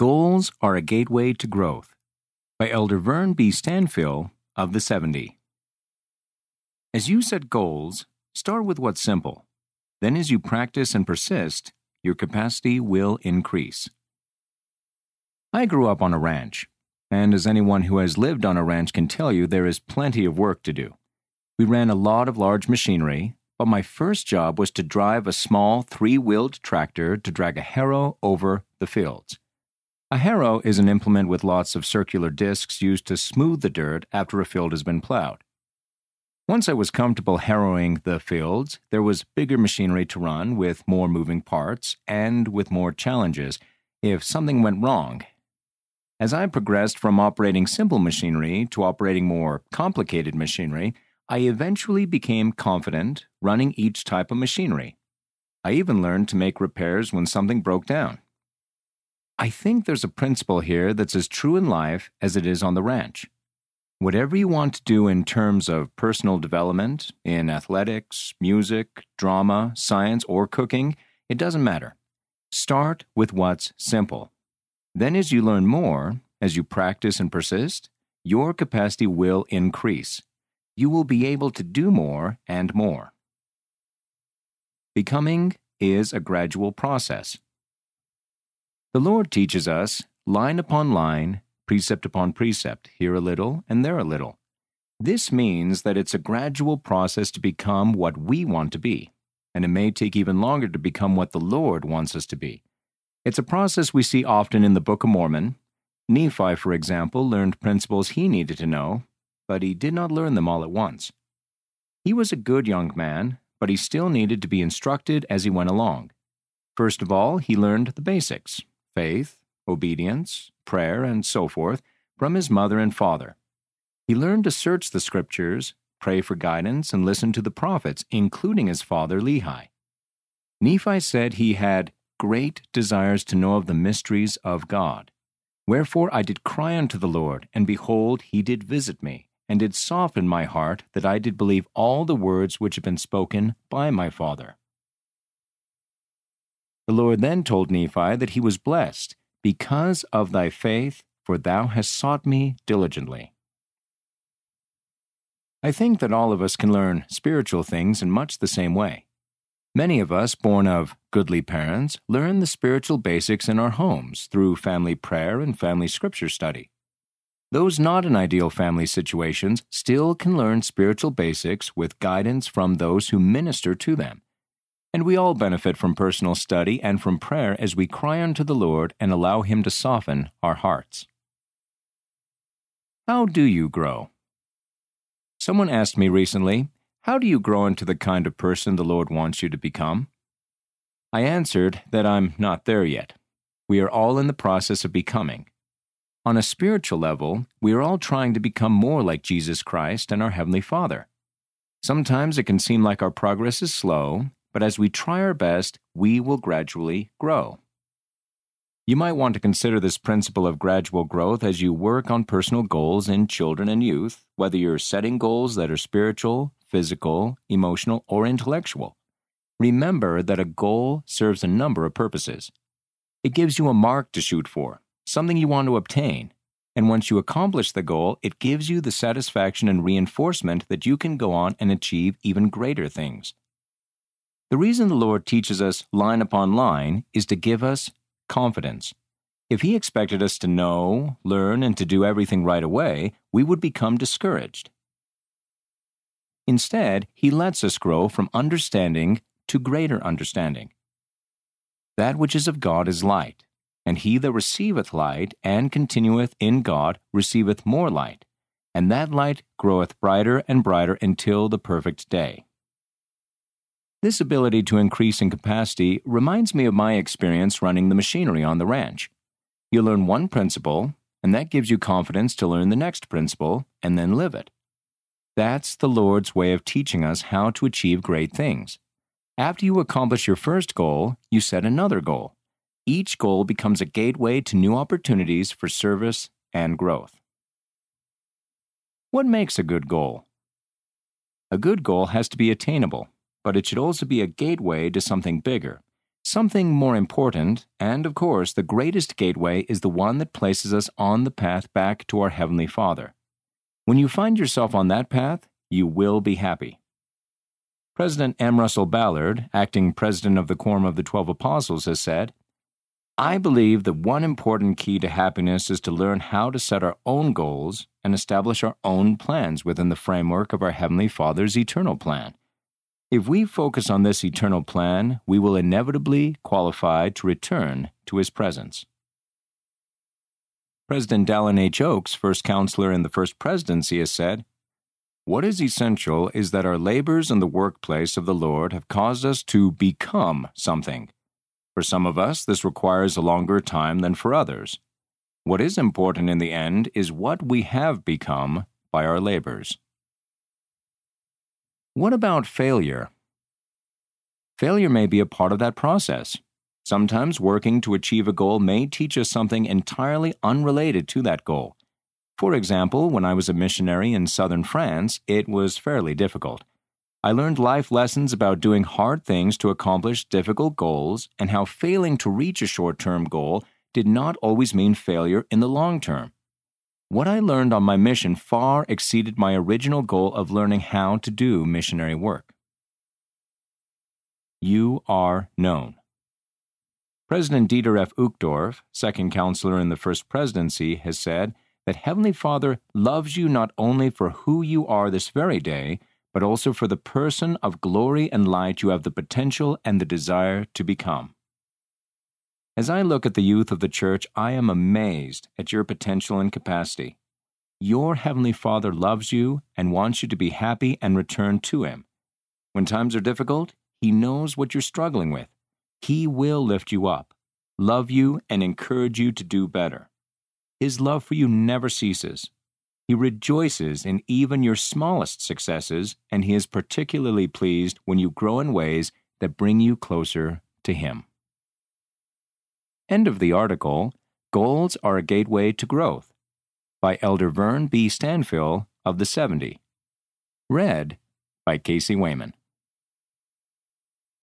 Goals are a gateway to growth by Elder Vern P. Stanfill of the 70. As you set goals, start with what's simple. Then, as you practice and persist, your capacity will increase. I grew up on a ranch, and as anyone who has lived on a ranch can tell you, there is plenty of work to do. We ran a lot of large machinery, but my first job was to drive a small three wheeled tractor to drag a harrow over the fields. A harrow is an implement with lots of circular discs used to smooth the dirt after a field has been plowed. Once I was comfortable harrowing the fields, there was bigger machinery to run with more moving parts and with more challenges if something went wrong. As I progressed from operating simple machinery to operating more complicated machinery, I eventually became confident running each type of machinery. I even learned to make repairs when something broke down. I think there's a principle here that's as true in life as it is on the ranch. Whatever you want to do in terms of personal development, in athletics, music, drama, science, or cooking, it doesn't matter. Start with what's simple. Then, as you learn more, as you practice and persist, your capacity will increase. You will be able to do more and more. Becoming is a gradual process. The Lord teaches us, line upon line, precept upon precept, here a little and there a little. This means that it's a gradual process to become what we want to be, and it may take even longer to become what the Lord wants us to be. It's a process we see often in the Book of Mormon. Nephi, for example, learned principles he needed to know, but he did not learn them all at once. He was a good young man, but he still needed to be instructed as he went along. First of all, he learned the basics faith, obedience, prayer, and so forth from his mother and father. He learned to search the scriptures, pray for guidance, and listen to the prophets, including his father Lehi. Nephi said he had great desires to know of the mysteries of God. Wherefore I did cry unto the Lord, and behold, he did visit me, and did soften my heart, that I did believe all the words which had been spoken by my father. The Lord then told Nephi that he was blessed, because of thy faith, for thou hast sought me diligently. I think that all of us can learn spiritual things in much the same way. Many of us, born of goodly parents, learn the spiritual basics in our homes through family prayer and family scripture study. Those not in ideal family situations still can learn spiritual basics with guidance from those who minister to them and we all benefit from personal study and from prayer as we cry unto the Lord and allow Him to soften our hearts. How do you grow? Someone asked me recently, How do you grow into the kind of person the Lord wants you to become? I answered that I'm not there yet. We are all in the process of becoming. On a spiritual level, we are all trying to become more like Jesus Christ and our Heavenly Father. Sometimes it can seem like our progress is slow, but as we try our best, we will gradually grow. You might want to consider this principle of gradual growth as you work on personal goals in children and youth, whether you're setting goals that are spiritual, physical, emotional, or intellectual. Remember that a goal serves a number of purposes. It gives you a mark to shoot for, something you want to obtain, and once you accomplish the goal, it gives you the satisfaction and reinforcement that you can go on and achieve even greater things. The reason the Lord teaches us line upon line is to give us confidence. If He expected us to know, learn, and to do everything right away, we would become discouraged. Instead, He lets us grow from understanding to greater understanding. That which is of God is light, and he that receiveth light and continueth in God receiveth more light, and that light groweth brighter and brighter until the perfect day. This ability to increase in capacity reminds me of my experience running the machinery on the ranch. You learn one principle, and that gives you confidence to learn the next principle and then live it. That's the Lord's way of teaching us how to achieve great things. After you accomplish your first goal, you set another goal. Each goal becomes a gateway to new opportunities for service and growth. What makes a good goal? A good goal has to be attainable but it should also be a gateway to something bigger, something more important, and of course, the greatest gateway is the one that places us on the path back to our Heavenly Father. When you find yourself on that path, you will be happy. President M. Russell Ballard, acting president of the Quorum of the Twelve Apostles, has said, I believe that one important key to happiness is to learn how to set our own goals and establish our own plans within the framework of our Heavenly Father's eternal plan. If we focus on this eternal plan, we will inevitably qualify to return to His presence. President Dallin H. Oaks, first counselor in the First Presidency, has said, What is essential is that our labors in the workplace of the Lord have caused us to become something. For some of us, this requires a longer time than for others. What is important in the end is what we have become by our labors. What about failure? Failure may be a part of that process. Sometimes working to achieve a goal may teach us something entirely unrelated to that goal. For example, when I was a missionary in southern France, it was fairly difficult. I learned life lessons about doing hard things to accomplish difficult goals and how failing to reach a short term goal did not always mean failure in the long term. What I learned on my mission far exceeded my original goal of learning how to do missionary work. You are known. President Dieter F. Uchtdorf, second counselor in the First Presidency, has said that Heavenly Father loves you not only for who you are this very day, but also for the person of glory and light you have the potential and the desire to become. As I look at the youth of the church, I am amazed at your potential and capacity. Your Heavenly Father loves you and wants you to be happy and return to Him. When times are difficult, He knows what you're struggling with. He will lift you up, love you, and encourage you to do better. His love for you never ceases. He rejoices in even your smallest successes, and He is particularly pleased when you grow in ways that bring you closer to Him. End of the article Goals are a Gateway to Growth by Elder Vern P. Stanfill of the 70. Read by Casey Wayman.